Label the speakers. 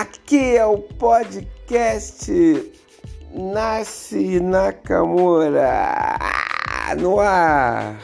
Speaker 1: Aqui é o podcast Nasce Nakamura no ar.